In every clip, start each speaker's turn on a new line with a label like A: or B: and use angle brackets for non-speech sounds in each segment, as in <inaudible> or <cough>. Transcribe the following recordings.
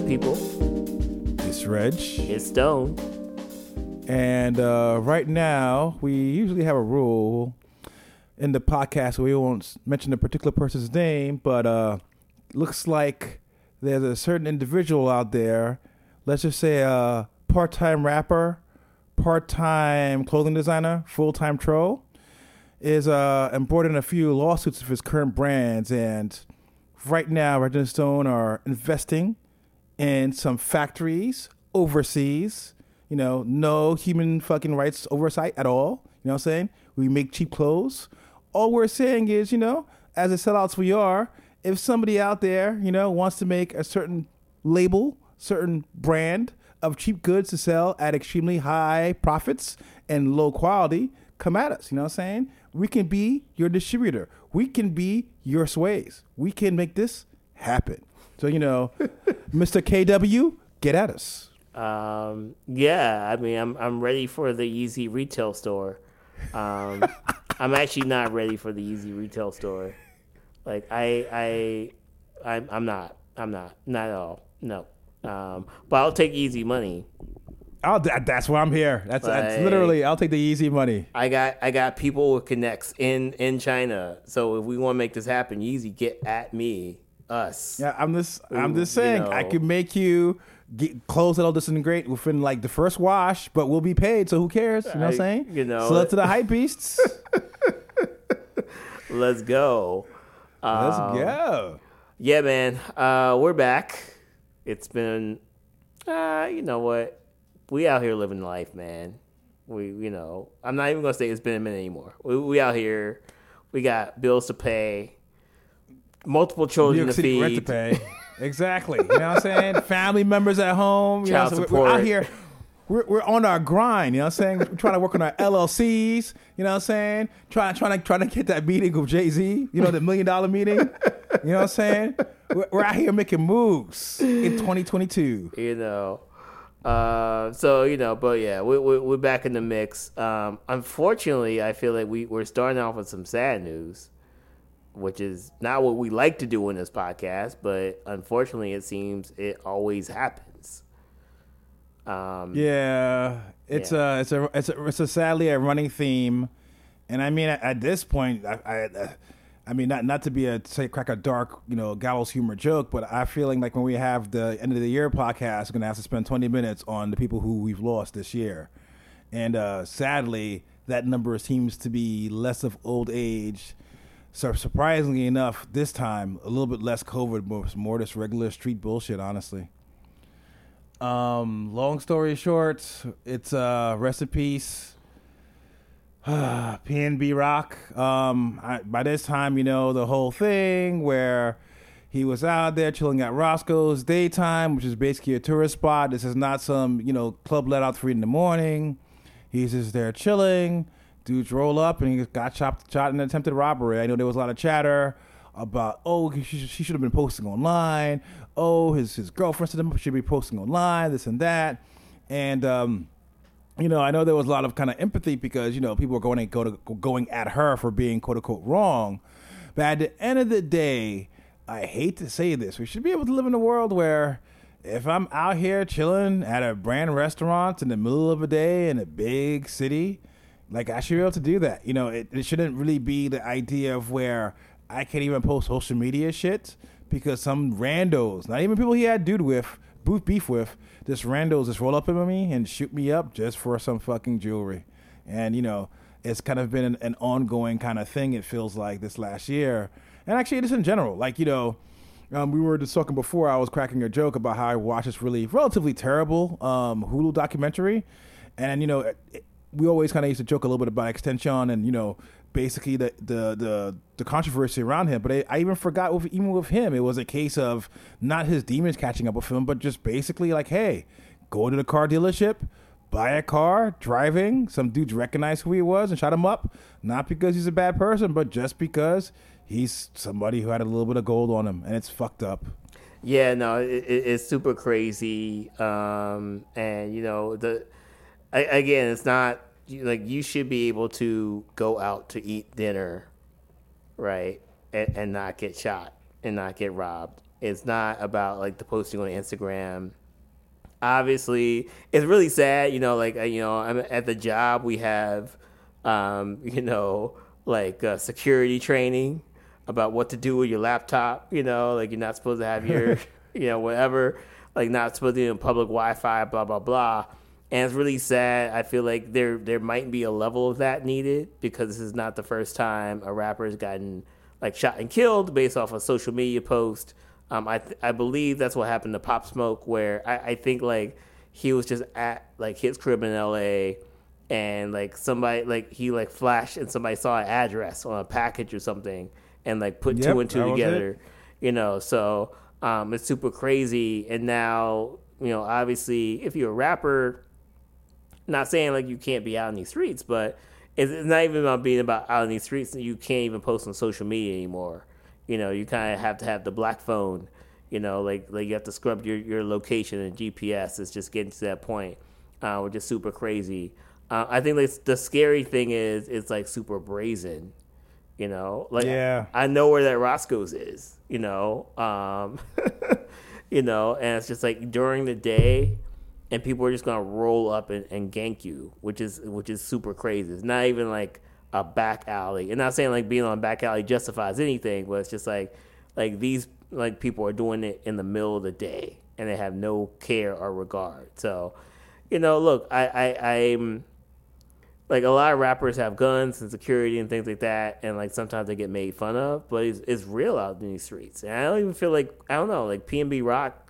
A: good, people?
B: It's Reg.
A: It's Stone.
B: And uh, right now, we usually have a rule in the podcast where we won't mention a particular person's name, but uh, looks like there's a certain individual out there, let's just say a part time rapper, part time clothing designer, full time troll, is uh, embroidered in a few lawsuits of his current brands. And right now, Reg and Stone are investing in some factories overseas. You know, no human fucking rights oversight at all. You know what I'm saying? We make cheap clothes. All we're saying is, you know, as the sellouts we are, if somebody out there, you know, wants to make a certain label, certain brand of cheap goods to sell at extremely high profits and low quality, come at us. You know what I'm saying? We can be your distributor. We can be your sways. We can make this happen. So, you know, <laughs> Mr. KW, get at us.
A: Um, yeah, I mean, I'm I'm ready for the Yeezy retail store. Um, <laughs> I'm actually not ready for the Yeezy retail store. Like I I I'm, I'm not. I'm not. Not at all. No. Um, but I'll take easy money.
B: I'll, that, that's why I'm here. That's, that's literally, I'll take the easy money.
A: I got I got people with connects in in China. So if we want to make this happen, Yeezy, get at me, us.
B: Yeah, I'm just, I'm just saying,
A: you
B: I
A: know.
B: could make you get clothes that'll disintegrate within like the first wash, but we'll be paid, so who cares? You know what I'm saying?
A: you know,
B: so to the hype beasts. <laughs>
A: Let's go.
B: Let's
A: Um,
B: go.
A: Yeah, man. Uh, we're back. It's been, uh, you know what? We out here living life, man. We, you know, I'm not even gonna say it's been a minute anymore. We, we out here. We got bills to pay, multiple children New
B: York
A: to
B: City
A: feed.
B: rent to pay. exactly. You know what I'm saying? <laughs> Family members at home. You
A: Child
B: know, so we're, we're out here. We're, we're on our grind. You know what I'm saying? We're trying to work on our LLCs. You know what I'm saying? Trying trying to trying to get that meeting with Jay Z. You know the million dollar meeting. You know what I'm saying? We're, we're out here making moves in 2022.
A: you know. Uh, so you know, but yeah, we, we, we're back in the mix. Um, unfortunately, I feel like we we're starting off with some sad news, which is not what we like to do in this podcast. But unfortunately, it seems it always happens. Um,
B: Yeah, it's
A: Yeah.
B: a it's a it's a it's a sadly a running theme, and I mean at, at this point, I, I I mean not not to be a say crack a dark you know gallows humor joke, but I feeling like when we have the end of the year podcast, we're gonna have to spend twenty minutes on the people who we've lost this year, and uh, sadly that number seems to be less of old age. So surprisingly enough, this time a little bit less COVID, more, more just regular street bullshit. Honestly. Um, long story short, it's uh rest in peace. PNB Rock. Um, I, by this time, you know the whole thing where he was out there chilling at Roscoe's daytime, which is basically a tourist spot. This is not some you know club let out three in the morning. He's just there chilling. Dudes roll up and he got chopped, shot in an attempted robbery. I know there was a lot of chatter about oh he she should have been posting online. Oh his his girlfriend said should be posting online. This and that, and um, you know I know there was a lot of kind of empathy because you know people were going go to, going at her for being quote unquote wrong. But at the end of the day, I hate to say this, we should be able to live in a world where if I'm out here chilling at a brand restaurant in the middle of a day in a big city, like I should be able to do that. You know, it, it shouldn't really be the idea of where I can't even post social media shit because some randos, not even people he had dude with, booth beef with, this randos just roll up on me and shoot me up just for some fucking jewelry. And you know, it's kind of been an, an ongoing kind of thing. It feels like this last year, and actually just in general, like you know. Um, we were just talking before. I was cracking a joke about how I watched this really relatively terrible um, Hulu documentary, and you know, it, we always kind of used to joke a little bit about XXXTentacion and you know, basically the the the, the controversy around him. But I, I even forgot with, even with him, it was a case of not his demons catching up with him, but just basically like, hey, go to the car dealership, buy a car, driving. Some dudes recognized who he was and shot him up, not because he's a bad person, but just because he's somebody who had a little bit of gold on him, and it's fucked up.
A: Yeah, no, it, it, it's super crazy. Um, and you know, the I, again, it's not like you should be able to go out to eat dinner, right, and, and not get shot and not get robbed. It's not about like the posting on Instagram. Obviously, it's really sad. You know, like uh, you know, I'm at the job we have, um, <laughs> you know, like uh, security training about what to do with your laptop. You know, like you're not supposed to have your, <laughs> you know, whatever, like not supposed to be in public Wi-Fi. Blah blah blah. And it's really sad. I feel like there there might be a level of that needed because this is not the first time a rapper has gotten like shot and killed based off a social media post. Um, I th- I believe that's what happened to Pop Smoke, where I, I think like he was just at like his crib in L.A. and like somebody like he like flashed and somebody saw an address on a package or something and like put
B: Yep,
A: two and two together, you know. So um, it's super crazy. And now you know, obviously, if you're a rapper, not saying like you can't be out in these streets, but it's it's not even about being about out in these streets. You can't even post on social media anymore. You know, you kind of have to have the black phone. You know, like like you have to scrub your, your location and GPS. It's just getting to that point, uh, which is super crazy. Uh, I think like, the scary thing is it's like super brazen. You know, like
B: Yeah.
A: I know where that Roscoe's is. You know, um, <laughs> you know, and it's just like during the day, and people are just gonna roll up and, and gank you, which is which is super crazy. It's not even like a back alley. And not saying like being on a back alley justifies anything, but it's just like like these like people are doing it in the middle of the day and they have no care or regard. So, you know, look, I, I I'm like a lot of rappers have guns and security and things like that, and like sometimes they get made fun of, but it's, it's real out in these streets. And I don't even feel like I don't know, like PNB Rock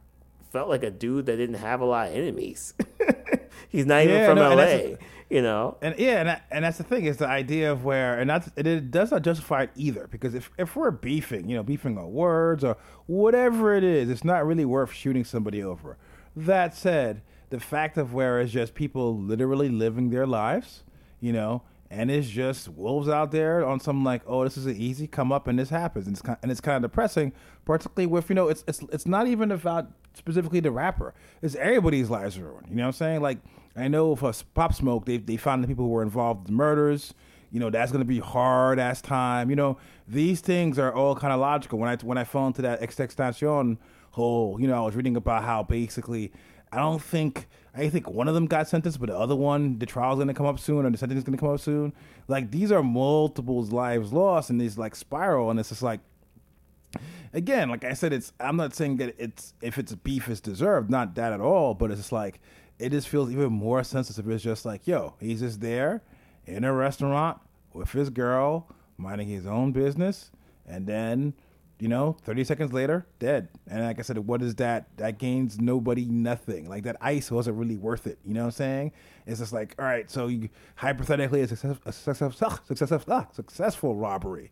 A: felt like a dude that didn't have a lot of enemies. <laughs> He's not even
B: Yeah,
A: from
B: no,
A: LA, you know.
B: And yeah, and, and that's the thing is the idea of where, and that's it, it does not justify it either because if if we're beefing, you know, beefing on words or whatever it is, it's not really worth shooting somebody over. That said, the fact of where it's just people literally living their lives, you know, and it's just wolves out there on some like, oh, this is an easy come up and this happens, and it's kind, and it's kind of depressing, particularly with you know, it's it's it's not even about specifically the rapper, it's everybody's lives ruined. You know what I'm saying? Like I know for Pop Smoke, they they found the people who were involved in murders. You know that's going to be hard ass time. You know these things are all kind of logical. When I when I fell into that XXXTentacion hole, oh, you know, I was reading about how basically I don't think I think one of them got sentenced, but the other one, the trial's going to come up soon, or the sentence is going to come up soon. Like these are multiple lives lost, and these like spiral, and it's just like again, like I said, it's I'm not saying that it's if it's beef is deserved, not that at all, but it's like it just feels even more sensitive. It's just like, yo, he's just there in a restaurant with his girl, minding his own business, and then, you know, 30 seconds later, dead. And like I said, what is that? That gains nobody nothing. Like that ice wasn't really worth it. You know what I'm saying? It's just like, all right, so you hypothetically a success, a successful, ah, successful robbery,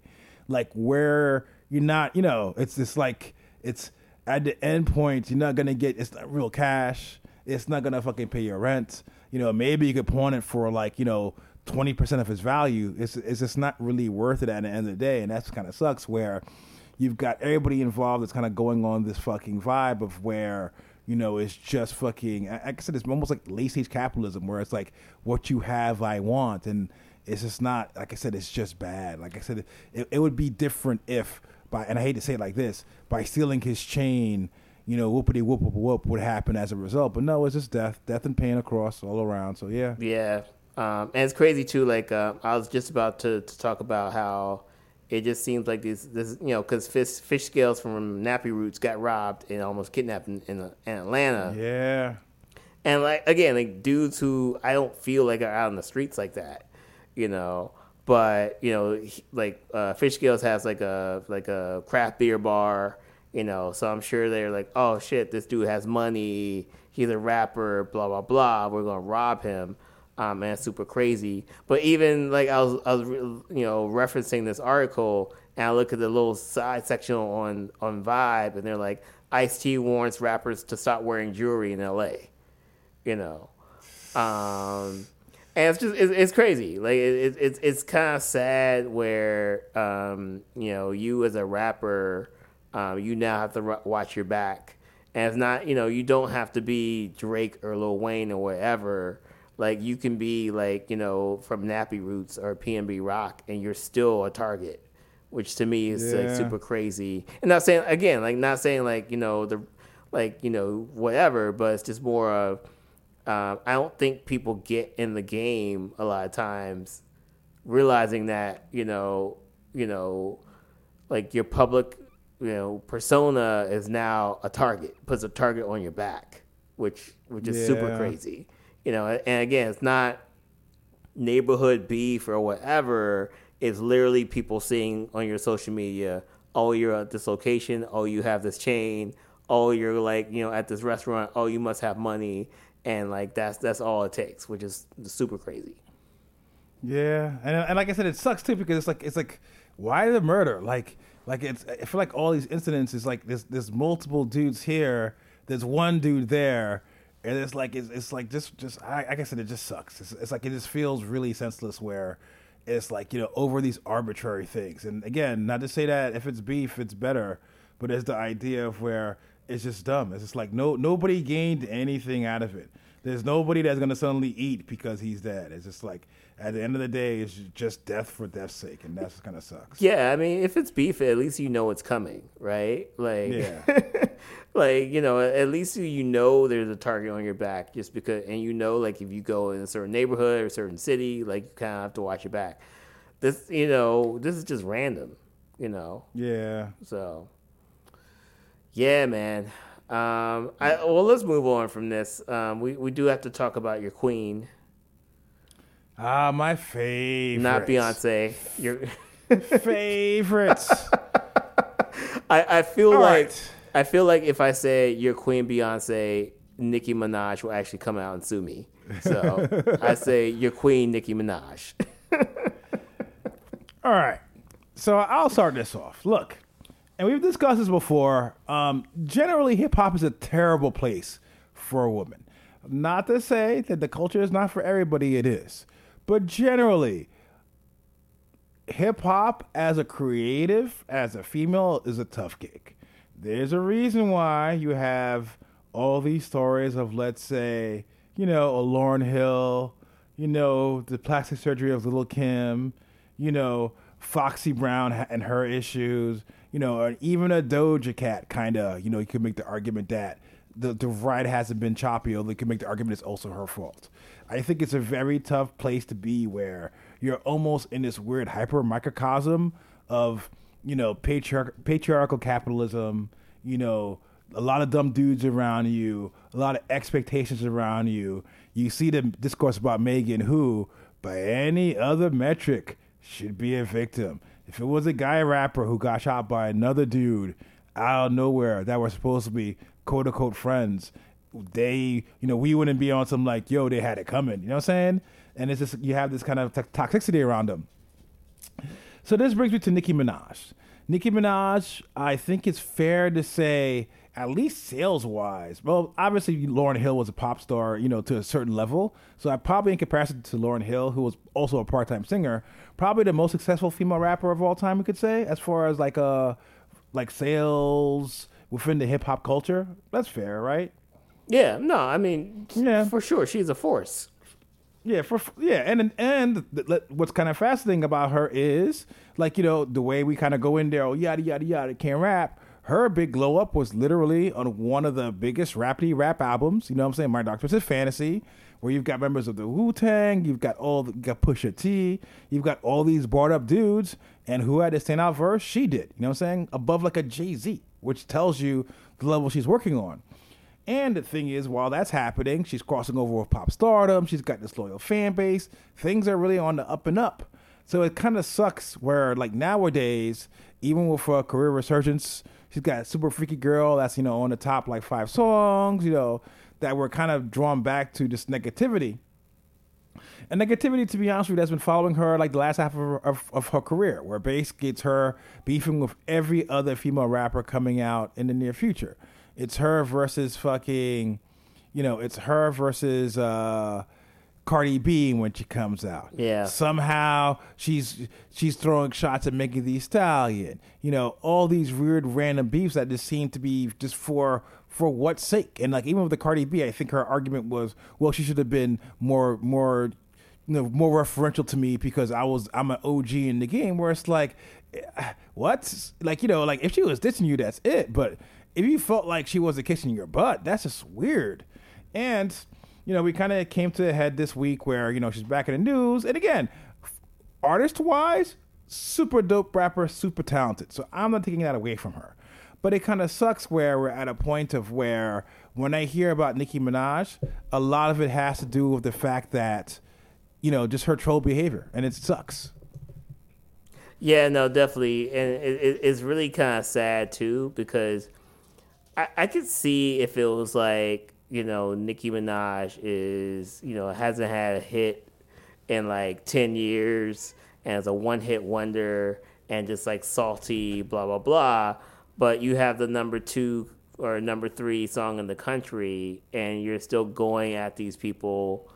B: like where you're not, you know, it's just like it's at the end point, you're not gonna get. It's not real cash. It's not gonna fucking pay your rent. You know, maybe you could pawn it for like you know twenty percent of its value. It's it's just not really worth it at the end of the day, and that's kind of sucks. Where you've got everybody involved that's kind of going on this fucking vibe of where you know it's just fucking. Like I said, it's almost like late stage capitalism, where it's like what you have, I want, and it's just not. Like I said, it's just bad. Like I said, it, it would be different if by and I hate to say it like this by stealing his chain you know, whoopity whoop whoop whoop would happen as a result. But no, it's just death, death and pain across all around. So yeah,
A: Yeah, um, and it's crazy too. Like uh, I was just about to, to talk about how it just seems like this, this you know, because fish, Fish Scales from Nappy Roots got robbed and almost kidnapped in, in, in Atlanta.
B: yeah,
A: And like again, like dudes who I don't feel like are out in the streets like that, you know. But you know, like uh, Fish Scales has like a like a craft beer bar, you know. So I'm sure they're like, oh shit, this dude has money. He's a rapper. Blah blah blah. We're gonna rob him. Um, it's super crazy. But even like I was, I was, you know, referencing this article, and I look at the little side section on on Vibe, and they're like, Ice T warns rappers to stop wearing jewelry in L.A you know. Um, and it's just it's, it's crazy. Like it, it, it's it's kind of sad where um, you know you as a rapper, um, you now have to ru- watch your back, and it's not you know you don't have to be Drake or Lil Wayne or whatever. Like you can be like you know from Nappy Roots or PNB Rock, and you're still a target which to me is like super crazy. And not saying again, like not saying like you know the like you know whatever, but it's just more of um, I don't think people get in the game a lot of times realizing that you know you know like your public you know persona is now a target puts a target on your back which which is super crazy. You know and again it's not neighborhood beef or whatever. It's literally people seeing on your social media oh you're at this location oh you have this chain oh you're like you know at this restaurant oh you must have money and like that's that's all it takes which is super crazy
B: Yeah, and and like I said, it sucks too because it's like it's like why the murder? Like like it's I feel like all these incidents is like there's there's multiple dudes here, there's one dude there, and it's like it's, it's like just just I, like I said, it just sucks. It's, it's like it just feels really senseless where it's like you know over these arbitrary things. And again, not to say that if it's beef, it's better, but it's the idea of where it's just dumb. It's just like no nobody gained anything out of it. There's nobody that's gonna suddenly eat because he's dead. It's just like at the end of the day, it's just death for death's sake, and that's kind of sucks.
A: Yeah, I mean, if it's beef, at least you know it's coming, right? Like,
B: Yeah. <laughs>
A: like you know, at least you know there's a target on your back, just because, and you know, like if you go in a certain neighborhood or a certain city, like you kind of have to watch your back. This, you know, this is just random, you know.
B: Yeah.
A: So, yeah, man. Um, I well, let's move on from this. Um, we we do have to talk about your queen,
B: Ah, my favorite.
A: not Beyonce. Your <laughs>
B: Favorites.
A: I, I feel
B: All
A: like
B: right.
A: I feel like if I say you're Queen Beyonce, Nicki Minaj will actually come out and sue me. So I <laughs> say you're Queen Nicki Minaj.
B: All right. So I'll start this off. Look, and we've discussed this before. Um, generally, hip hop is a terrible place for a woman. Not to say that the culture is not for everybody, it is. But generally, hip hop as a creative, as a female, is a tough gig. There's a reason why you have all these stories of, let's say, you know, a Lauryn Hill, you know, the plastic surgery of Little Kim, you know, Foxy Brown and her issues, you know, even a Doja Cat kind of, you know, you could make the argument that the, the ride hasn't been choppy, or they could make the argument it's also her fault. I think it's a very tough place to be where you're almost in this weird hyper microcosm of, you know, patriarch- patriarchal capitalism, you know, a lot of dumb dudes around you, a lot of expectations around you. You see the discourse about Megan, who, by any other metric, should be a victim. If it was a guy rapper who got shot by another dude out of nowhere that were supposed to be quote unquote friends, they, you know, we wouldn't be on some like, yo, they had it coming. You know what I'm saying? And it's just, you have this kind of to- toxicity around them. So this brings me to Nicki Minaj. Nicki Minaj, I think it's fair to say, at least sales wise, well, obviously Lauryn Hill was a pop star, you know, to a certain level. So I probably, in comparison to Lauryn Hill, who was also a part time singer, probably the most successful female rapper of all time, we could say, as far as like uh like sales within the hip hop culture. That's fair, right?
A: yeah, no, I mean,
B: Yeah.
A: for sure, she's a force.
B: Yeah, for yeah, and and what's kind of fascinating about her is like you know the way we kind of go in there, oh yada yada yada, can't rap. Her big glow up was literally on one of the biggest rapidy rap albums. You know what I'm saying? My Dark Twisted Fantasy, where you've got members of the Wu Tang, you've got all, the, you got Pusha T, you've got all these brought up dudes, and who had the standout verse? She did. You know what I'm saying? Above like a Jay Z, which tells you the level she's working on. And the thing is, while that's happening, she's crossing over with pop stardom. She's got this loyal fan base. Things are really on the up and up. So it kind of sucks where, like nowadays, even with a career resurgence, she's got Super Freaky Girl that's, you know, on the top like five songs, you know, that were kind of drawn back to this negativity. And negativity, to be honest with you, that's been following her like the last half of her, of, of her career, where basically it's her beefing with every other female rapper coming out in the near future. It's her versus fucking, you know, it's her versus uh, Cardi B when she comes out.
A: Yeah.
B: Somehow she's she's throwing shots at Megan Thee Stallion. You know, all these weird random beefs that just seem to be just for for what sake? And like even with the Cardi B, I think her argument was, well, she should have been more more you know, more referential to me because I was I'm an OG in the game. Where it's like, eh, what? Like you know, like if she was dissing you, that's it. But if you felt like she wasn't kissing your butt, that's just weird. And you know, we kind of came to a head this week where you know she's back in the news. And again, artist wise, super dope rapper, super talented. So I'm not taking that away from her. But it kind of sucks where we're at a point of where when I hear about Nicki Minaj, a lot of it has to do with the fact that, you know, just her troll behavior, and it sucks.
A: Yeah, no, definitely, and it, it, it's really kind of sad too because I, I could see if it was like you know Nicki Minaj is you know hasn't had a hit in like ten years and is a one hit wonder and just like salty blah blah blah but you have the number two or number three song in the country, and you're still going at these people.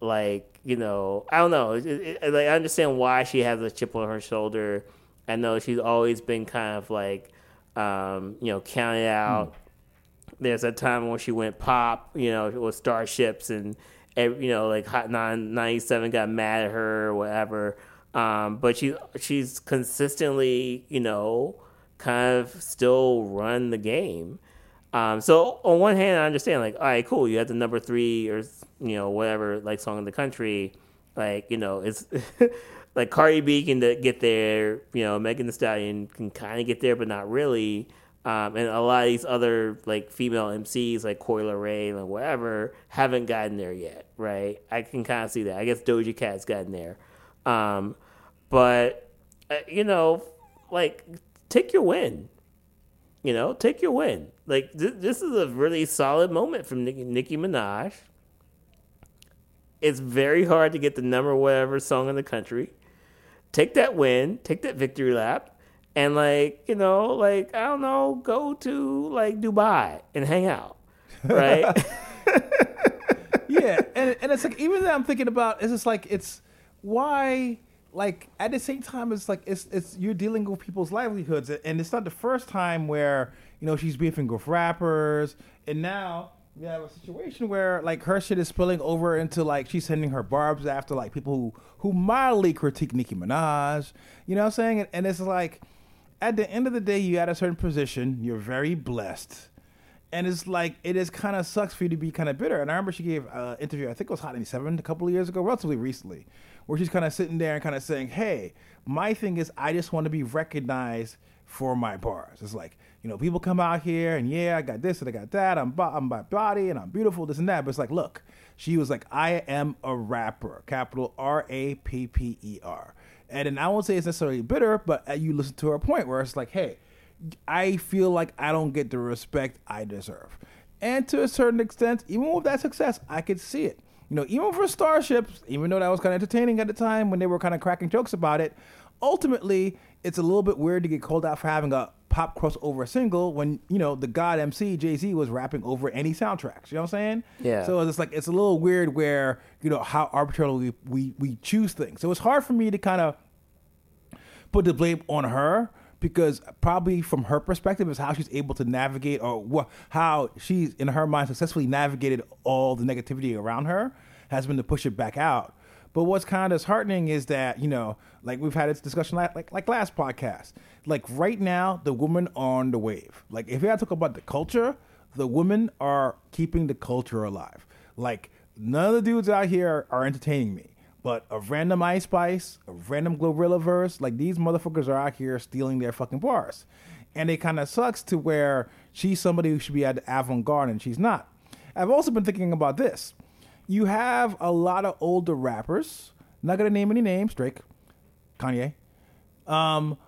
A: Like you know, I don't know. It, it, like I understand why she has a chip on her shoulder. I know she's always been kind of like, um, you know, counted out. There's a time when she went pop, you know, with Starships and, you know, like Hot 97 got mad at her or whatever. Um, but she she's consistently, you know, kind of still run the game. Um, so on one hand, I understand like, all right, cool, you have the number three or you know whatever like song in the country, like you know it's <laughs> like Cardi B can get there, you know Megan Thee Stallion can kind of get there, but not really. Um, and a lot of these other like female MCs like Coi Leray and whatever haven't gotten there yet, right? I can kind of see that. I guess Doja Cat's gotten there, um, but uh, you know, like take your win. You know, take your win. Like th- this is a really solid moment from Nicki, Nicki Minaj. It's very hard to get the number whatever song in the country. Take that win, take that victory lap, and like you know, like I don't know, go to like Dubai and hang out, right? <laughs>
B: yeah, and and it's like even that I'm thinking about it's like it's why like at the same time it's like it's it's you're dealing with people's livelihoods and it's not the first time where you know she's beefing with rappers and now we have a situation where like her shit is spilling over into like she's sending her barbs after like people who who mildly critique Nicki Minaj you know what I'm saying and, and it's like at the end of the day you at a certain position you're very blessed and it's like it is kind of sucks for you to be kind of bitter. And I remember she gave an interview, I think it was Hot 97 a couple of years ago, relatively recently, where she's kind of sitting there and kind of saying, "Hey, my thing is I just want to be recognized for my bars. It's like you know people come out here and yeah, I got this and I got that. I'm I'm my body and I'm beautiful, this and that. But it's like, look, she was like, I am a rapper, capital R A P P E R. And then I won't say it's necessarily bitter, but uh, you listen to her point where it's like, hey, I feel like I don't get the respect I deserve. And to a certain extent, even with that success, I could see it you know, even for Starships, even though that was kind of entertaining at the time when they were kind of cracking jokes about it, ultimately, it's a little bit weird to get called out for having a pop crossover single when, you know, the God MC, Jay Z, was rapping over Annie soundtracks. You know what I'm saying?
A: Yeah.
B: So it's like, it's a little weird where, you know, how arbitrarily we, we, we choose things. So it's hard for me to kind of put the blame on her because probably from her perspective is how she's able to navigate or how she's in her mind successfully navigated all the negativity around her has been to push it back out. But what's kind of disheartening is that you know, like we've had this discussion like like, like last podcast. Like right now, the women are on the wave. Like if you had to talk about the culture, the women are keeping the culture alive. Like none of the dudes out here are entertaining me. But a random Ice Spice, a random Glorilla verse, like these motherfuckers are out here stealing their fucking bars. And it kind of sucks to where she's somebody who should be at the avant garde and she's not. I've also been thinking about this. You have a lot of older rappers, not gonna name any names, Drake, Kanye, um,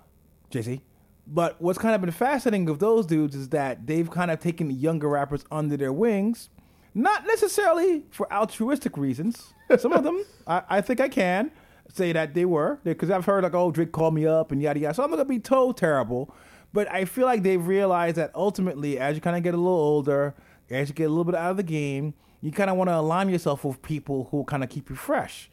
B: Jay Z. But what's kind of been fascinating of those dudes is that they've kind of taken the younger rappers under their wings not necessarily for altruistic reasons. Some of them, <laughs> I, I, think I can say that they were, because I've heard like, oh, Drake called me up and yada yada. So I'm not gonna be told terrible, but I feel like they've realized that ultimately, as you kind of get a little older, as you get a little bit out of the game, you kind of want to align yourself with people who kind of keep you fresh.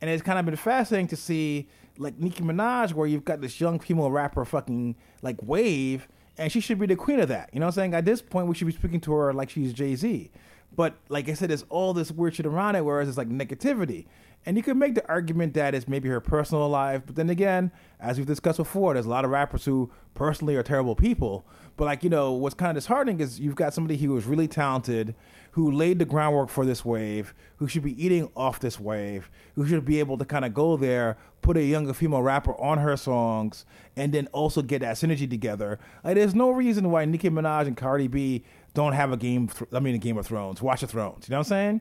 B: And it's kind of been fascinating to see like Nicki Minaj, where you've got this young female rapper fucking like wave, and she should be the queen of that. You know what I'm saying? At this point, we should be speaking to her like she's Jay Z. But like I said, there's all this weird shit around it, whereas it's like negativity. And you could make the argument that it's maybe her personal life, but then again, as we've discussed before, there's a lot of rappers who personally are terrible people. But like you know, what's kind of disheartening is you've got somebody who is really talented, who laid the groundwork for this wave, who should be eating off this wave, who should be able to kind of go there, put a younger female rapper on her songs, and then also get that synergy together. Like, there's no reason why Nicki Minaj and Cardi B don't have a game. I mean, a Game of Thrones, Watch of Thrones. You know what I'm saying?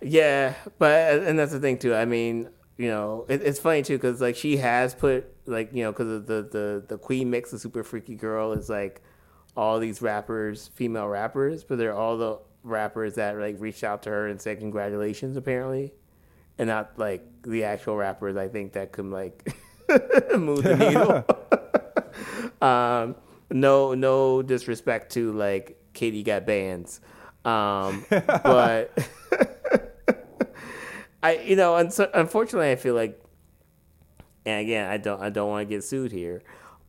A: Yeah, but and that's the thing too. I mean, you know, it, it's funny too because like she has put like you know because the the the Queen mix, the super freaky girl, is like all these rappers, female rappers, but they're all the rappers that like reached out to her and said congratulations, apparently, and not like the actual rappers. I think that could like <laughs> move the needle. <laughs> um, no, no disrespect to like Katie Got Bandz, um, but. <laughs> I you know, unfortunately, I feel like, and again, I don't I don't want to get sued here,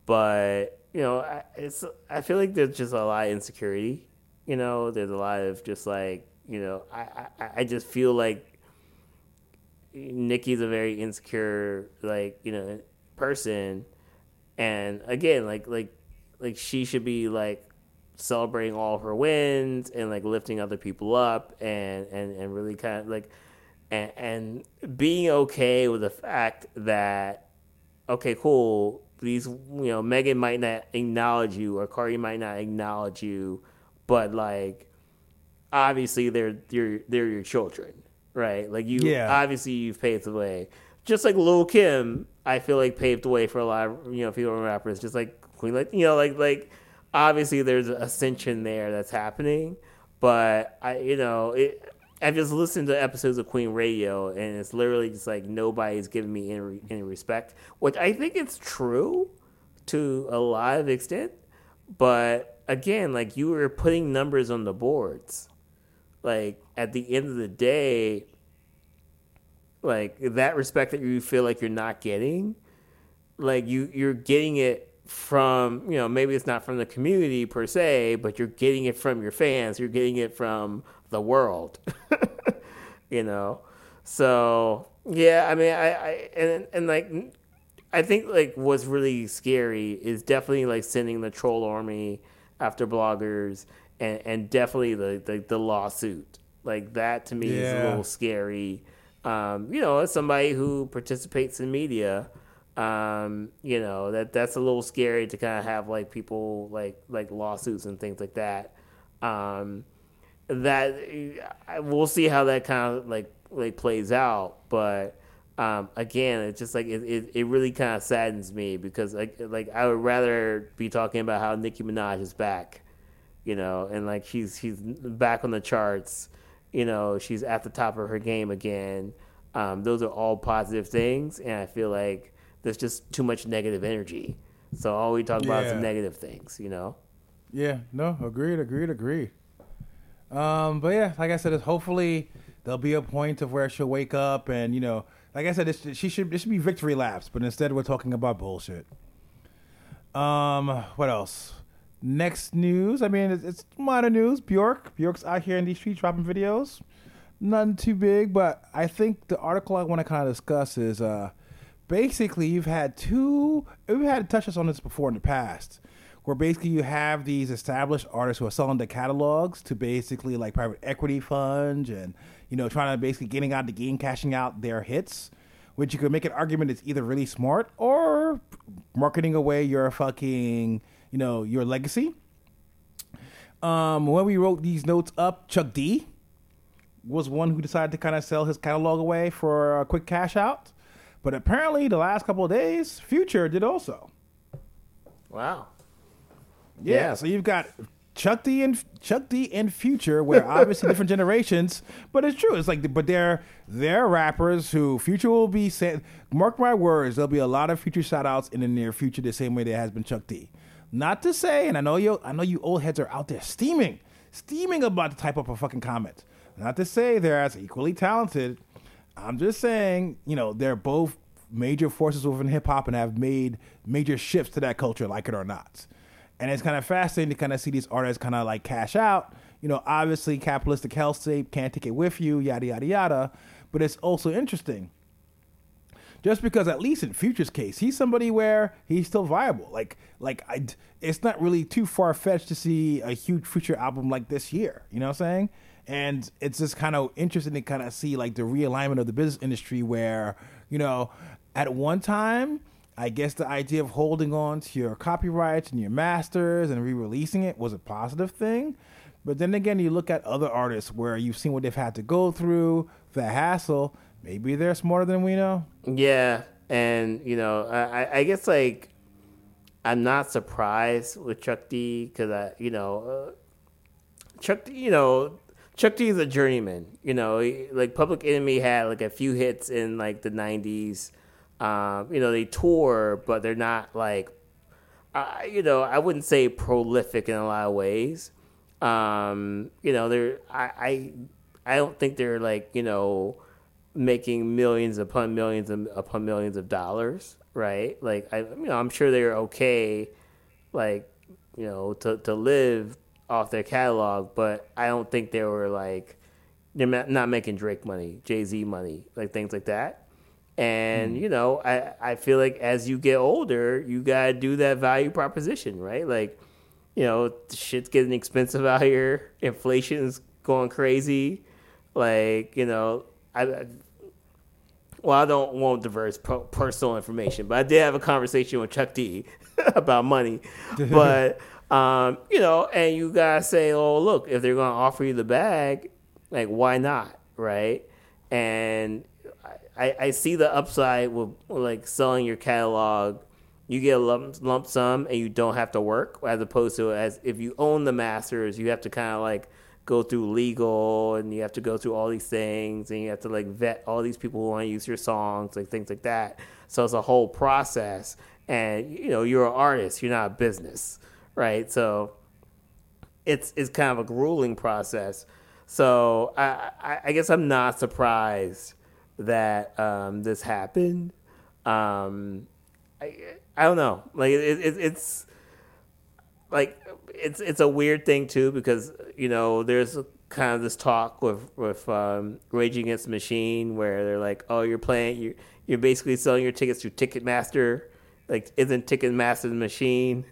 A: but you know, I, it's I feel like there's just a lot of insecurity. You know, there's a lot of just like you know, I I, I just feel like Nicki's a very insecure like you know person, and again, like like like she should be like celebrating all her wins and like lifting other people up and and and really kind of like and, and being okay with the fact that okay, cool, these you know Megan might not acknowledge you or Cardi might not acknowledge you, but like obviously they're they're they're your children, right? Like you, yeah. obviously you've paved the way. Just like Lil Kim, I feel like paved the way for a lot of you know female rappers. Just like Queen, like you know, like like obviously there's ascension there that's happening, but I you know it I've just listened to episodes of Queen Radio, and it's literally just like nobody's giving me any, any respect, which I think it's true to a lot of extent. But again, like you were putting numbers on the boards. Like at the end of the day, like that respect that you feel like you're not getting, like you you're getting it from you know maybe it's not from the community per se, but you're getting it from your fans. You're getting it from the world. <laughs> you know, so yeah, I mean, I, I and and like I think like what's really scary is definitely like sending the troll army after bloggers and and definitely the the, the lawsuit like that to me yeah. is a little scary. Um, you know, as somebody who participates in media, um, you know that that's a little scary to kind of have like people like like lawsuits and things like that. Um, that we'll see how that kind of like like plays out, but um, again, it's just like it, it, it really kind of saddens me because like like I would rather be talking about how Nicki Minaj is back, you know, and like she's she's back on the charts, you know, she's at the top of her game again. Um, those are all positive things, and I feel like there's just too much negative energy. So all we talk about yeah. is negative things, you know.
B: Yeah. No. Agreed. Agreed. Agreed. Um, but yeah, like I said, hopefully there'll be a point of where she'll wake up and you know, like I said, she should this should be victory laps, but instead we're talking about bullshit. Um, what else? Next news. I mean, it's, it's minor news. Bjork, Bjork's out here in these streets dropping videos. Nothing too big, but I think the article I want to kind of discuss is uh, basically you've had two. We've had touches on this before in the past where basically you have these established artists who are selling their catalogs to basically like private equity funds and you know trying to basically getting out the game, cashing out their hits. Which you could make an argument is either really smart or marketing away your fucking you know your legacy. Um, when we wrote these notes up, Chuck D was one who decided to kind of sell his catalog away for a quick cash out. But apparently, the last couple of days, Future did also.
A: Wow.
B: Yeah, yeah. So you've got Chuck D and Chuck D and Future, where <laughs> obviously different generations, but it's true. It's like, but they're they're rappers who Future will be saying. Mark my words, there'll be a lot of Future shout outs in the near future, the same way there has been Chuck D. Not to say, and I know you, I know you old heads are out there steaming, steaming about to type up a fucking comment. Not to say they're as equally talented. I'm just saying, you know, they're both major forces within hip hop and have made major shifts to that culture, like it or not. And it's kind of fascinating to kind of see these artists kind of like cash out, you know, obviously capitalistic hellscape can't take it with you, yada yada yada. But it's also interesting. Just because at least in Future's case, he's somebody where he's still viable. Like like I, it's not really too far fetched to see a huge Future album like this year. You know what I'm saying? And it's just kind of interesting to kind of see like the realignment of the business industry where you know at one time I guess the idea of holding on to your copyrights and your masters and re-releasing it was a positive thing. But then again, you look at other artists where you've seen what they've had to go through, the hassle. Maybe they're smarter than we know.
A: Yeah, and you know, I, I guess like I'm not surprised with Chuck D because I, you know, uh, Chuck, D, you know, Chuck D is a journeyman. You know, like Public Enemy had like a few hits in like the '90s um, you know, they tour, but they're not like, uh, you know, I wouldn't say prolific in a lot of ways. Um, you know, they're I, I I don't think they're like you know making millions upon millions upon millions of dollars, right? Like I, you know, I'm sure they're okay, like you know, to to live off their catalog, but I don't think they were like they're not making Drake money, Jay Z money, like things like that. And mm. you know, I I feel like as you get older, you gotta do that value proposition, right? Like, you know, shit's getting expensive out here. Inflation's going crazy. Like, you know, I. well, I don't want diverse personal information, but I did have a conversation with Chuck D <laughs> about money. <laughs> but um, you know, and you gotta say, oh, look, if they're gonna offer you the bag, like, why not, right? And I, I see the upside with like selling your catalog. You get a lump, lump sum and you don't have to work, as opposed to as if you own the masters, you have to kind of like go through legal and you have to go through all these things and you have to like vet all these people who want to use your songs, like things like that. So it's a whole process. And you know, you're an artist, you're not a business, right? So it's it's kind of a grueling process. So I, I, I guess I'm not surprised that um, this happened. Um, I I don't know. Like it, it, it's like it's it's a weird thing too because you know there's kind of this talk with with um, Rage Against the Machine where they're like, oh, you're playing you you're basically selling your tickets through Ticketmaster. Like, isn't Ticketmaster the machine?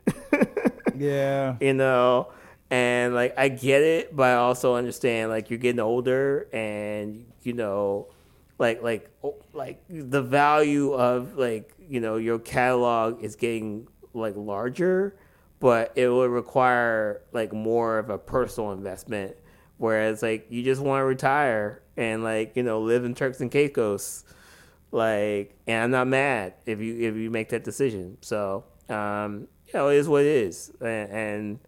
A: <laughs>
B: yeah.
A: You know, and like I get it, but I also understand like you're getting older and you know like like like the value of like you know your catalog is getting like larger but it would require like more of a personal investment. Whereas like you just want to retire and like you know live in turks and caicos like and i'm not mad if you if you make that decision. So um you know it is what it is. And, and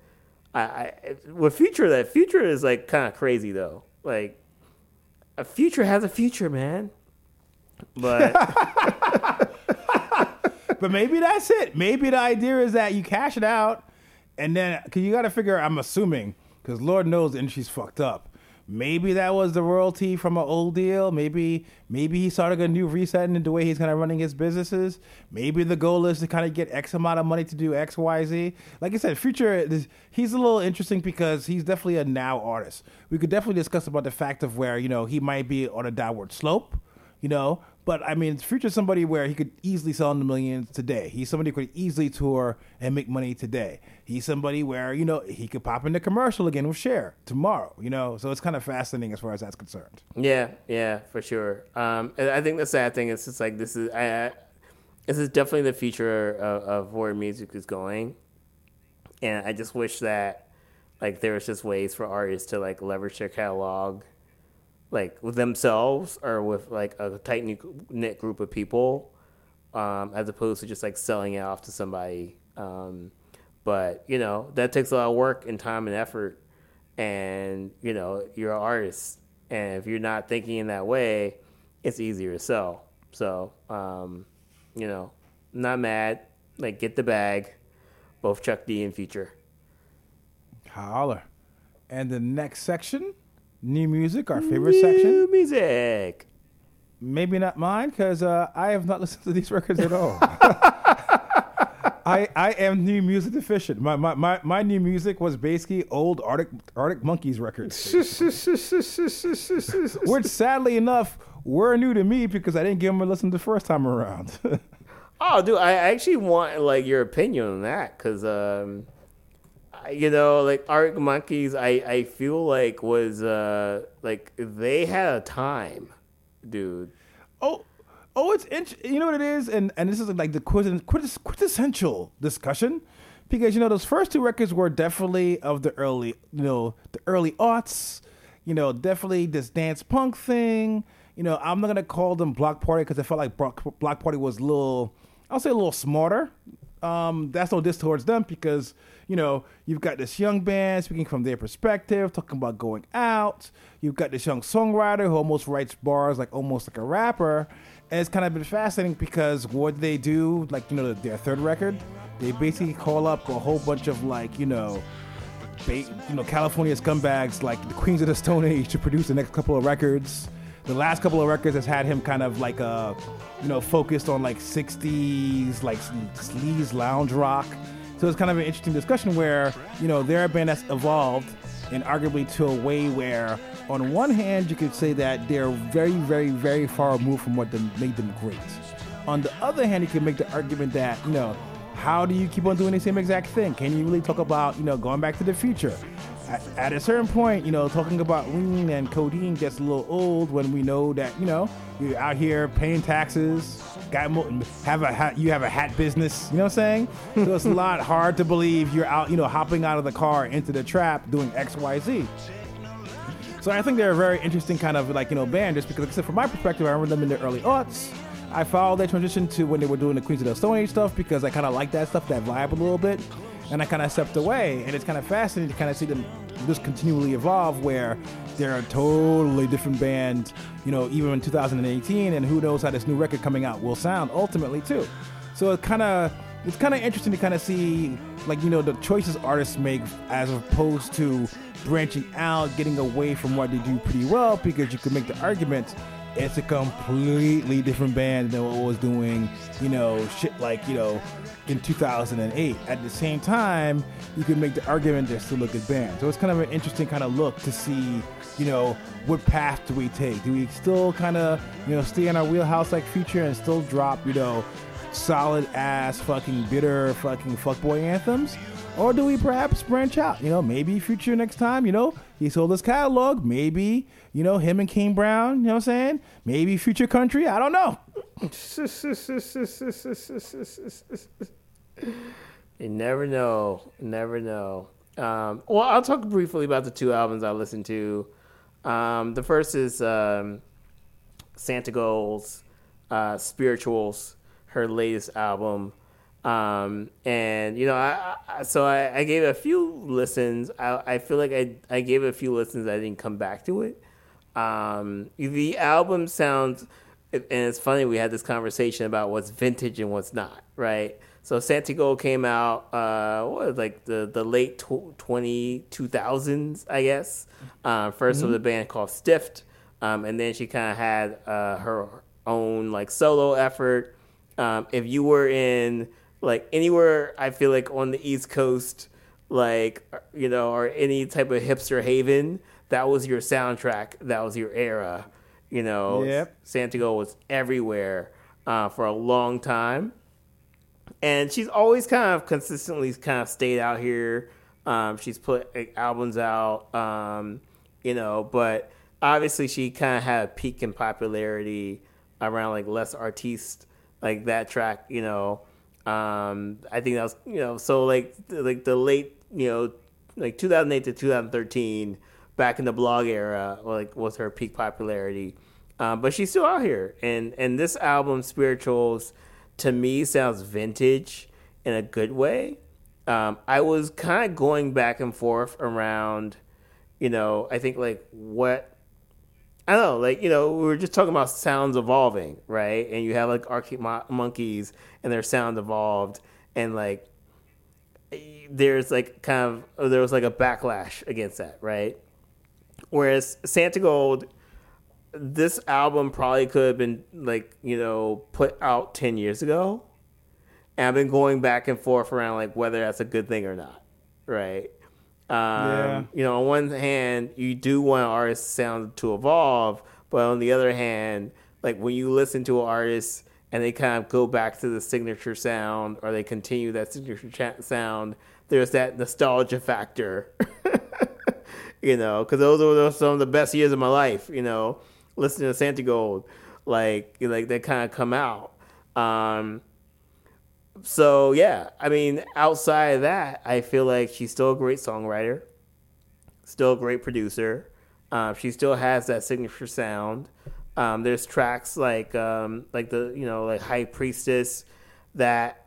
A: I, I with future that future is like kind of crazy though. Like a future has a future, man. But <laughs>
B: but maybe that's it. Maybe the idea is that you cash it out, and then because you got to figure. I'm assuming because Lord knows the industry's fucked up. Maybe that was the royalty from an old deal. Maybe maybe he started a new reset in the way he's kind of running his businesses. Maybe the goal is to kind of get X amount of money to do X, Y, Z. Like I said, Future, he's a little interesting because he's definitely a now artist. We could definitely discuss about the fact of where you know he might be on a downward slope you know. But I mean, Future's somebody where he could easily sell in the millions today. He's somebody who could easily tour and make money today. He's somebody where you know he could pop into commercial again with Cher tomorrow. You know, so it's kind of fascinating as far as that's concerned.
A: Yeah, yeah, for sure. Um, I think the sad thing is just like this is I, I this is definitely the future of, of where music is going, and I just wish that like there was just ways for artists to like leverage their catalog like with themselves or with like a tight knit group of people, um, as opposed to just like selling it off to somebody. Um, but you know that takes a lot of work and time and effort, and you know you're an artist, and if you're not thinking in that way, it's easier to sell. So um, you know, not mad. Like get the bag, both Chuck D and Future.
B: Holler. And the next section New music, our favorite New section.
A: New music.
B: Maybe not mine, because uh, I have not listened to these records at all. <laughs> I, I am new music deficient. My, my, my, my new music was basically old Arctic Arctic Monkeys records, <laughs> which sadly enough were new to me because I didn't give them a listen the first time around. <laughs>
A: oh, dude, I actually want like your opinion on that because, um, you know, like Arctic Monkeys, I I feel like was uh like they had a time, dude.
B: Oh, oh, it's int- you know what it is, and and this is like the quintessential discussion because you know those first two records were definitely of the early, you know, the early aughts. You know, definitely this dance punk thing. You know, I'm not gonna call them Bloc Party because I felt like block Bloc Party was a little, I'll say a little smarter. Um, that's no diss towards them because you know you've got this young band speaking from their perspective, talking about going out. You've got this young songwriter who almost writes bars like almost like a rapper, and it's kind of been fascinating because what they do, like you know their third record, they basically call up a whole bunch of like you know. Ba- you know, California scumbags like the Queens of the Stone Age to produce the next couple of records the last couple of records has had him kind of like a, you know, focused on like 60s, like sleaze lounge rock. So it's kind of an interesting discussion where, you know, they're a band that's evolved and arguably to a way where, on one hand, you could say that they're very, very, very far removed from what made them great. On the other hand, you can make the argument that, you know, how do you keep on doing the same exact thing? Can you really talk about, you know, going back to the future? At, a certain point, you know, talking about lean and codeine gets a little old when we know that, you know, you're out here paying taxes, got have a hat, you have a hat business, you know what I'm saying? So it's a <laughs> lot hard to believe you're out, you know, hopping out of the car into the trap doing X, Y, Z. So I think they're a very interesting kind of like, you know, band just because, I from my perspective, I remember them in the early aughts. I followed their transition to when they were doing the Queens of the Stone Age stuff because I kind of like that stuff, that vibe a little bit. And I kind of stepped away. And it's kind of fascinating to kind of see them just continually evolve where they're a totally different band, you know, even in 2018. And who knows how this new record coming out will sound ultimately, too. So it kind of. It's kind of interesting to kind of see, like, you know, the choices artists make as opposed to branching out, getting away from what they do pretty well, because you can make the argument it's a completely different band than what was doing, you know, shit like, you know, in 2008. At the same time, you can make the argument they're still a good band. So it's kind of an interesting kind of look to see, you know, what path do we take? Do we still kind of, you know, stay in our wheelhouse like Future and still drop, you know, solid ass fucking bitter fucking fuckboy anthems? Or do we perhaps branch out? You know, maybe Future next time, you know, he sold his catalog. Maybe, you know, him and Kane Brown, you know what I'm saying? Maybe Future Country. I don't know. <laughs>
A: you never know. Never know. Um, well, I'll talk briefly about the two albums I listened to. Um, the first is um, Santigold's uh, Spirituals, her latest album. Um, and you know, I, I so I, I, gave a few listens. I, I feel like I, I gave a few listens. I didn't come back to it. Um, the album sounds, and it's funny. We had this conversation about what's vintage and what's not, right? So Santigold came out, uh, what was like the the late tw- 20, 2000s, I guess. Uh, 1st mm-hmm. with a band called Stiffed, um, and then she kind of had uh, her own like solo effort. Um, if you were in like anywhere I feel like on the East Coast, like you know, or any type of hipster haven, that was your soundtrack. That was your era. You know,
B: yep.
A: Santigold was everywhere uh, for a long time, and she's always kind of consistently kind of stayed out here. Um, she's put albums out, um, you know, but obviously she kind of had a peak in popularity around like Les Artistes, like that track, you know. Um, I think that was you know so like like the late you know like 2008 to 2013 back in the blog era like was her peak popularity. Um, but she's still out here, and and this album spirituals to me sounds vintage in a good way. Um, I was kind of going back and forth around, you know, I think like what I don't know, like you know, we were just talking about sounds evolving, right? And you have like Arctic Monkeys and their sound evolved, and like there's like kind of there was like a backlash against that, right? Whereas Santigold, this album probably could have been like you know put out ten years ago, and I've been going back and forth around like whether that's a good thing or not, right? Um,
B: Yeah.
A: You know, on one hand, you do want an artist's sound to evolve, but on the other hand, like when you listen to an artist and they kind of go back to the signature sound or they continue that signature sound, there's that nostalgia factor. <laughs> you know, because those were some of the best years of my life. You know, listening to Santigold, like like they kind of come out. Um, so yeah, I mean, outside of that, I feel like she's still a great songwriter, still a great producer. Um, she still has that signature sound. Um, there's tracks like um, like the you know like High Priestess that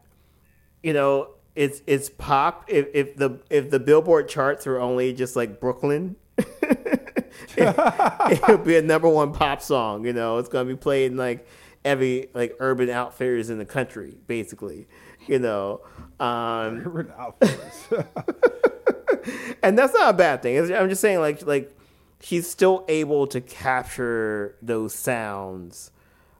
A: you know it's it's pop. If if the if the Billboard charts were only just like Brooklyn, <laughs> it would be a number one pop song. You know, it's gonna be played in like every like urban outfitters in the country, basically. You know, um, <laughs>
B: Urban Outfitters. <laughs>
A: and that's not a bad thing. I'm just saying, like, like she's still able to capture those sounds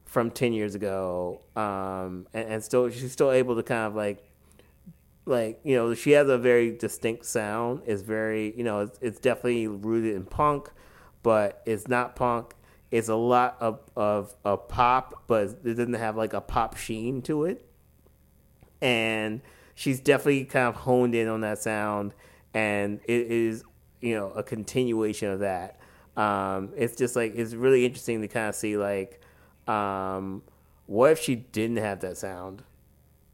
A: from ten years ago, um, and, and still she's still able to kind of like, like you know, she has a very distinct sound. It's very, you know, it's, it's definitely rooted in punk, but it's not punk. It's a lot of, of, of pop, but it doesn't have like a pop sheen to it and she's definitely kind of honed in on that sound and it is you know a continuation of that um, it's just like it's really interesting to kind of see like um, what if she didn't have that sound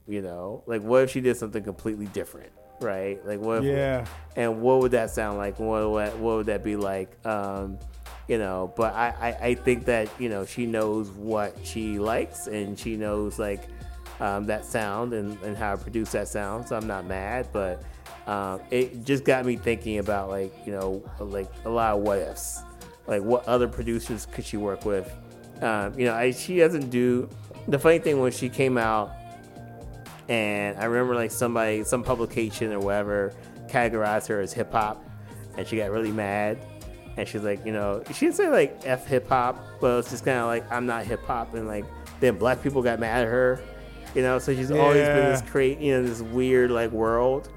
A: you know? Like what if she did something completely different right? Like what if,
B: Yeah.
A: and what would that sound like? What would, what would that be like? Um, you know but I, I, I think that you know she knows what she likes and she knows like um, that sound and, and how to produce that sound so i'm not mad but um, it just got me thinking about like you know like a lot of what ifs. Like what other producers could she work with? Um, you know I, she doesn't do the funny thing when she came out and I remember like somebody, some publication or whatever, categorized her as hip hop, and she got really mad. And she's like, you know, she didn't say like f hip hop, but it's just kind of like I'm not hip hop, and like then black people got mad at her, you know. So she's always been this create, you know, this weird like world.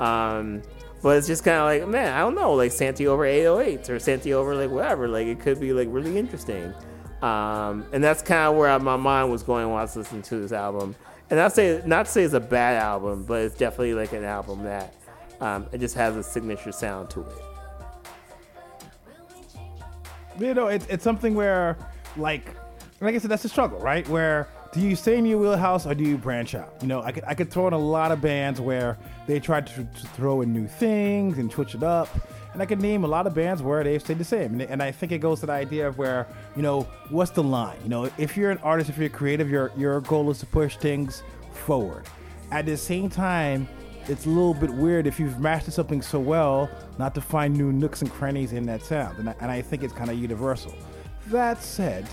A: Um, but it's just kind of like, man, I don't know, like Santi over 808s or Santi over like whatever. Like it could be like really interesting. Um, and that's kind of where my mind was going when I was listening to this album. And I'll say not to say it's a bad album, but it's definitely like an album that um, it just has a signature sound to it.
B: you know, it's it's something where, like, like I said, that's the struggle, right? Where do you stay in your wheelhouse or do you branch out? You know, I could I could throw in a lot of bands where they tried to, to throw in new things and switch it up, and I could name a lot of bands where they've stayed the same. And, I think it goes to the idea of where you know what's the line? You know, if you're an artist, if you're creative, your your goal is to push things forward. At the same time, it's a little bit weird if you've mastered something so well not to find new nooks and crannies in that sound. And I, and I think it's kind of universal. That said,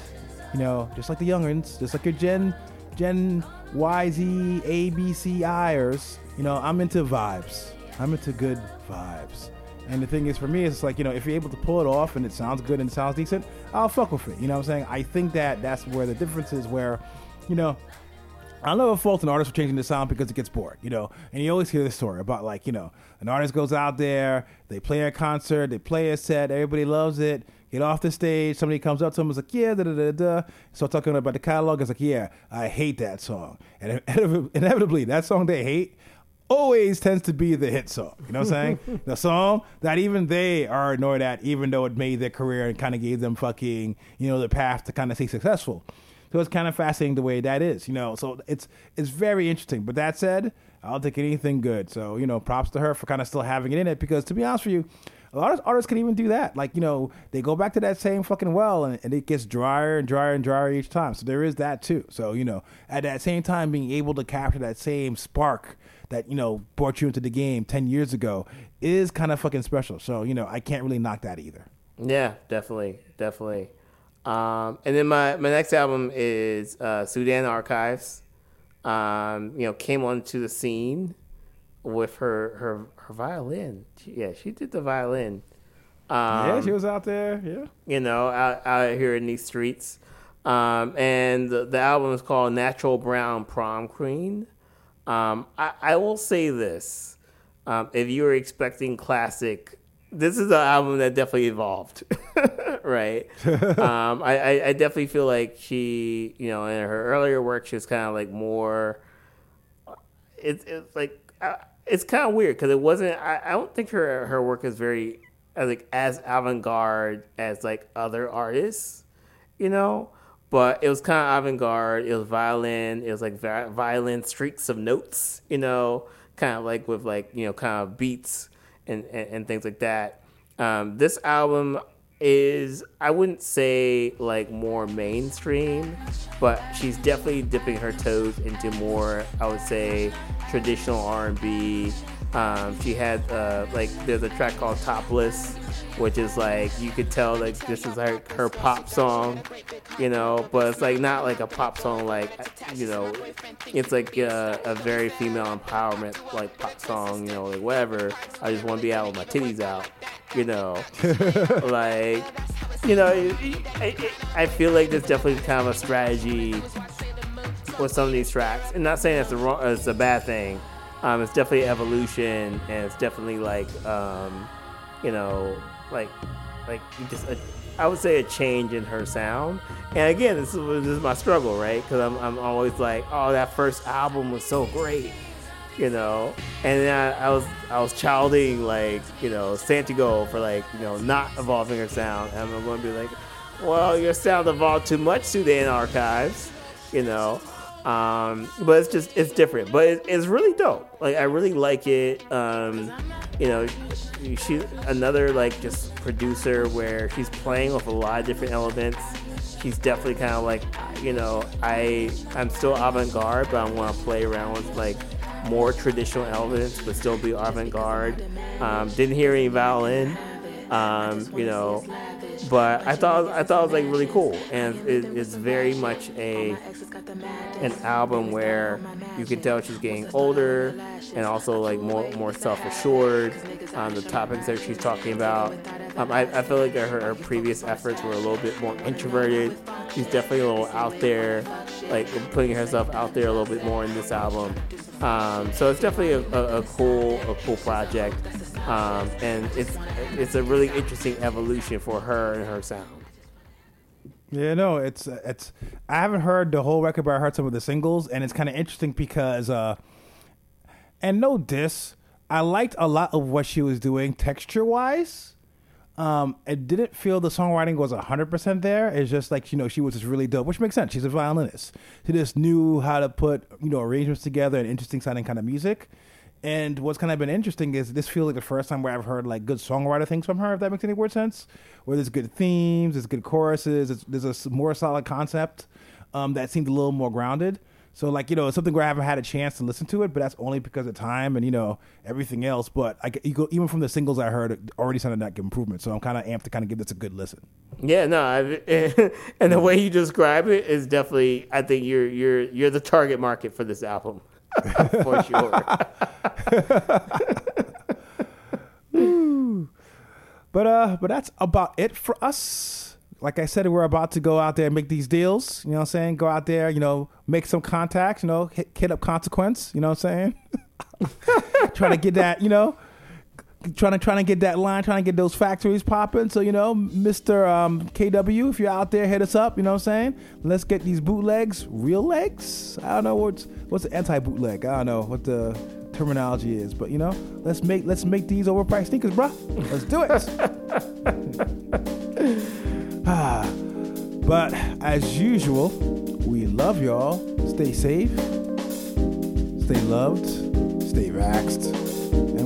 B: you know, just like the youngins, just like your Gen Gen YZ ABCIers, you know, I'm into vibes. I'm into good vibes. And the thing is, for me, it's like, you know, if you're able to pull it off and it sounds good and it sounds decent, I'll fuck with it. You know what I'm saying? I think that that's where the difference is, where, you know, I'll never fault an artist for changing the sound because it gets bored, you know. And you always hear this story about like, you know, an artist goes out there, they play a concert, they play a set, everybody loves it, get off the stage, somebody comes up to them and is like, yeah, da da da da. So talking about the catalog, it's like, yeah, I hate that song. And <laughs> inevitably, that song they hate always tends to be the hit song. You know what I'm saying? <laughs> the song that even they are annoyed at, even though it made their career and kind of gave them fucking, you know, the path to kind of stay successful. So it's kind of fascinating the way that is, you know. So it's it's very interesting. But that said, I'll take anything good. So you know, props to her for kind of still having it in it because to be honest with you, a lot of artists can even do that. Like you know, they go back to that same fucking well, and, and it gets drier and drier and drier each time. So there is that too. So you know, at that same time, being able to capture that same spark that you know brought you into the game ten years ago is kind of fucking special. So you know, I can't really knock that either.
A: Yeah, definitely, definitely. Um, and then my, my next album is uh, Sudan Archives. Um, you know, came onto the scene with her her her violin. She, yeah, she did the violin. Um,
B: yeah, she was out there. Yeah.
A: you know, out, out here in these streets. Um, and the, the album is called Natural Brown Prom Queen. Um, I, I will say this: um, if you were expecting classic, this is an album that definitely evolved, <laughs> right? <laughs> um, I, I, I definitely feel like she, you know, in her earlier work, she was kind of like more. It's it's like uh, it's kind of weird because it wasn't. I, I don't think her her work is very uh, like as avant garde as like other artists, you know but it was kind of avant-garde. It was violin. It was like violin streaks of notes, you know, kind of like with like you know kind of beats and and, and things like that. Um, this album is I wouldn't say like more mainstream, but she's definitely dipping her toes into more I would say traditional R and B. Um, she had uh, like there's a track called Topless which is like you could tell like this is like her pop song, you know, but it's like not like a pop song like you know, it's like a, a very female empowerment like pop song, you know, like whatever. I just want to be out with my titties out, you know, <laughs> like you know, I, I feel like there's definitely kind of a strategy with some of these tracks, and not saying it's a wrong, it's a bad thing. Um, it's definitely evolution, and it's definitely like um, you know like like just a, I would say a change in her sound. And again, this is, this is my struggle, right? Because I'm, I'm always like, oh, that first album was so great, you know. And then I, I was I was childing like you know Santiago for like you know not evolving her sound. And I'm going to be like, well, your sound evolved too much the archives, you know. Um, but it's just it's different, but it, it's really dope. Like I really like it. Um, you know, she's another like just producer where she's playing with a lot of different elements. She's definitely kind of like, you know, I I'm still avant-garde, but I want to play around with like more traditional elements, but still be avant-garde. Um, didn't hear any violin. Um, you know, but I thought I thought it was like really cool, and it, it's very much a an album where you can tell she's getting older and also like more more self assured on the topics that she's talking about. Um, I, I feel like her, her previous efforts were a little bit more introverted. She's definitely a little out there, like putting herself out there a little bit more in this album. Um, so it's definitely a, a, a cool a cool project um, and it's it's a really interesting evolution for her and her sound.
B: Yeah, no, it's it's. I haven't heard the whole record, but I heard some of the singles, and it's kind of interesting because, uh, and no diss, I liked a lot of what she was doing texture wise. Um, it didn't feel the songwriting was hundred percent there. It's just like you know she was just really dope, which makes sense. She's a violinist. She just knew how to put you know arrangements together and interesting sounding kind of music. And what's kind of been interesting is this feels like the first time where I've heard like good songwriter things from her, if that makes any word sense. Where there's good themes, there's good choruses, there's a more solid concept um, that seemed a little more grounded. So like you know, it's something where I haven't had a chance to listen to it, but that's only because of time and you know everything else. But I you go, even from the singles I heard, it already sounded like improvement. So I'm kind of amped to kind of give this a good listen.
A: Yeah, no, I, <laughs> and the way you describe it is definitely. I think you're you're you're the target market for this album. <laughs> for sure. <laughs>
B: but uh, but that's about it for us. Like I said, we're about to go out there and make these deals. You know what I'm saying? Go out there, you know, make some contacts. You know, hit, hit up consequence. You know what I'm saying? <laughs> Try to get that. You know, trying to trying to get that line, trying to get those factories popping. So you know, Mister um, KW, if you're out there, hit us up. You know what I'm saying? Let's get these bootlegs, real legs. I don't know what's what's the anti bootleg. I don't know what the terminology is, but you know, let's make let's make these overpriced sneakers, bro. Let's do it. <laughs> <sighs> ah, but as usual, we love y'all. Stay safe, stay loved, stay vaxxed,